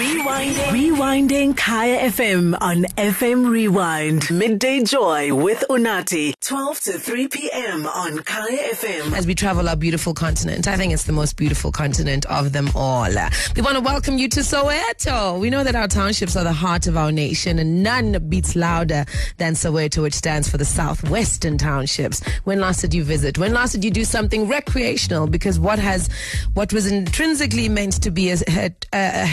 Rewinding. Rewinding Kaya FM on FM Rewind. Midday Joy with Unathi. 12 to 3 p.m. on Kaya FM. as we travel our beautiful continent. I think it's the most beautiful continent of them all. We want to welcome you to Soweto. We know that our townships are the heart of our nation and none beats louder than Soweto, which stands for the Southwestern Townships. When last did you visit? When last did you do something recreational? Because what has, what was intrinsically meant to be a, a, a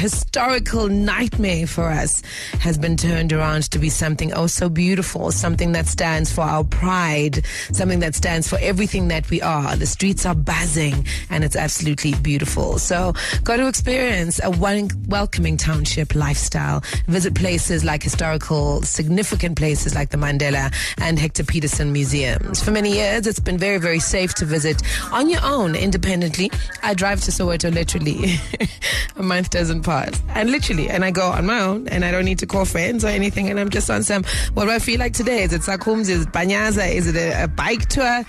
historical nightmare for us has been turned around to be something oh so beautiful, something that stands for our pride, something that stands for everything that we are. The streets are buzzing and it's absolutely beautiful. So go to experience a one welcoming township lifestyle. Visit places like historical, significant places like the Mandela and Hector Pieterson museums. For many years, it's been very, very safe to visit on your own independently. I drive to Soweto literally. a month doesn't pass. And literally, and I go on my own and I don't need to call friends or anything. And I'm just on some, what do I feel like today? Is it Sakums? Is it Banyaza? Is it a, a bike tour?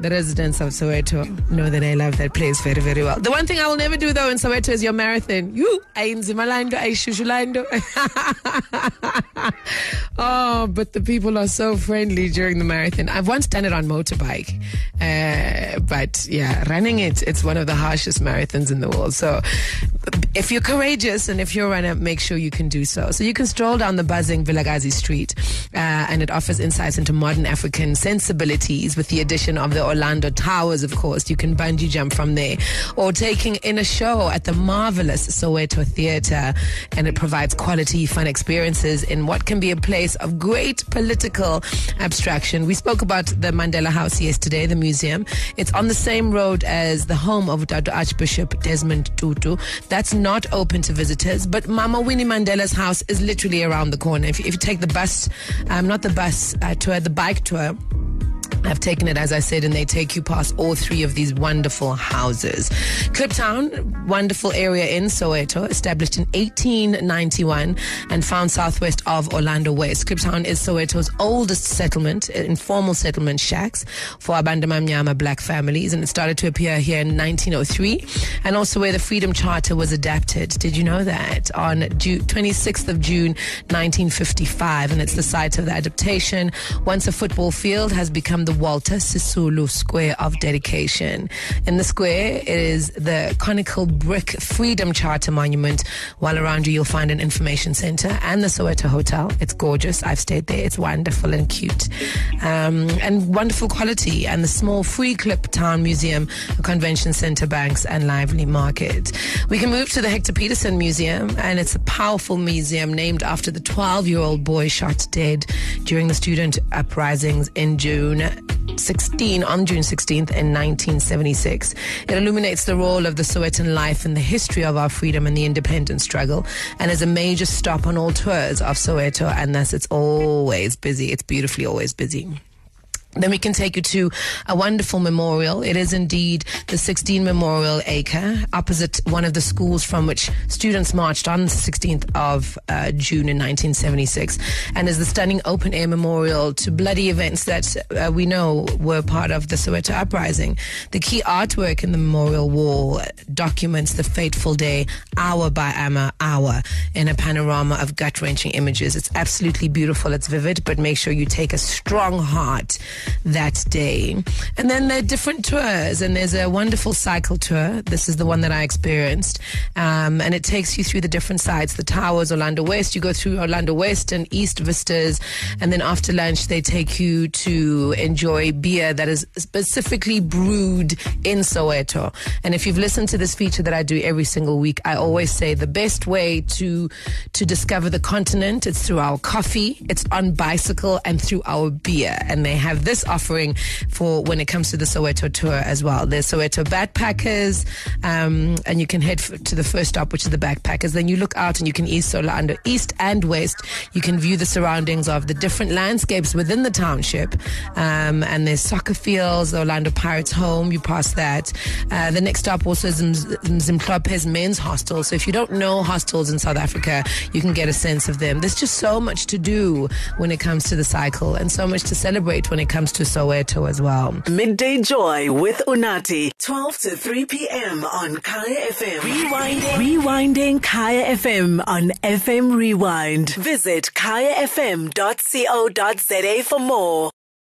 The residents of Soweto know that I love that place very, very well. The one thing I will never do though in Soweto is your marathon. You, Ainzimalando, Aishushulando. oh, but the people are so friendly during the marathon. I've once done it on motorbike. Uh, but yeah, running it, it's one of the harshest marathons in the world. So if you're courageous and if you're a runner, make sure you can do so. So you can stroll down the buzzing Vilakazi Street, uh, and it offers insights into modern African sensibilities with the addition of the Orlando Towers, of course. You can bungee jump from there or taking in a show at the marvelous Soweto Theatre, and it provides quality, fun experiences in what can be a place of great political abstraction. We spoke about the Mandela House yesterday, the museum. It's on the same road as the home of. Archbishop Desmond Tutu. That's not open to visitors, but Mama Winnie Mandela's house is literally around the corner. If, if you take the bus, um, not the bus uh, tour, the bike tour, I've taken it, as I said, and they take you past all three of these wonderful houses. Kliptown, wonderful area in Soweto, established in 1891 and found southwest of Orlando West. Kliptown is Soweto's oldest settlement, uh, informal settlement shacks for Abandamanyama black families, and it started to appear here in 1903, and also where the Freedom Charter was adapted. Did you know that? On June, 26th of June, 1955, and it's the site of the adaptation. Once a football field has become the Walter Sisulu Square of Dedication. In the square is the conical brick Freedom Charter Monument, while around you you'll find an information center and the Soweto Hotel. It's gorgeous. I've stayed there. It's wonderful and cute. Um, and wonderful quality. And the small Free Kliptown Museum, a convention center, banks, and lively market. We can move to the Hector Pieterson Museum, and it's a powerful museum named after the 12 year old boy shot dead during the student uprisings in June 16 on June 16th in 1976. It illuminates the role of the Sowetan life in the history of our freedom and the independence struggle and is a major stop on all tours of Soweto and thus it's always busy. It's beautifully always busy. Then we can take you to a wonderful memorial. It is indeed the 16 Memorial Acre, opposite one of the schools from which students marched on the 16th of uh, June in 1976, and is the stunning open air memorial to bloody events that uh, we know were part of the Soweto uprising. The key artwork in the memorial wall documents the fateful day, hour by hour, hour, in a panorama of gut wrenching images. It's absolutely beautiful. It's vivid, but make sure you take a strong heart that day. And then there are different tours, and there's a wonderful cycle tour. This is the one that I experienced. Um, and it takes you through the different sites the towers, Orlando West. You go through Orlando West and East Vistas. And then after lunch, they take you to enjoy beer that is specifically brewed in Soweto. And if you've listened to this feature that I do every single week, I always say the best way to, to discover the continent, it's through our coffee, it's on bicycle, and through our beer. And they have this offering for when it comes to the Soweto tour as well. There's Soweto backpackers, um, and you can head to the first stop, which is the backpackers. Then you look out and you can east Orlando, east and west. You can view the surroundings of the different landscapes within the township. Um, and there's soccer fields, the Orlando Pirates home. You pass that. Uh, the next stop also is Mzimhlophe Men's Hostel. So if you don't know hostels in South Africa, you can get a sense of them. There's just so much to do when it comes to the cycle and so much to celebrate when it comes comes to Soweto as well. Midday Joy with Unathi, 12 to 3 p.m. on Kaya FM. Rewinding. Rewinding Kaya FM on FM Rewind. Visit kayafm.co.za for more.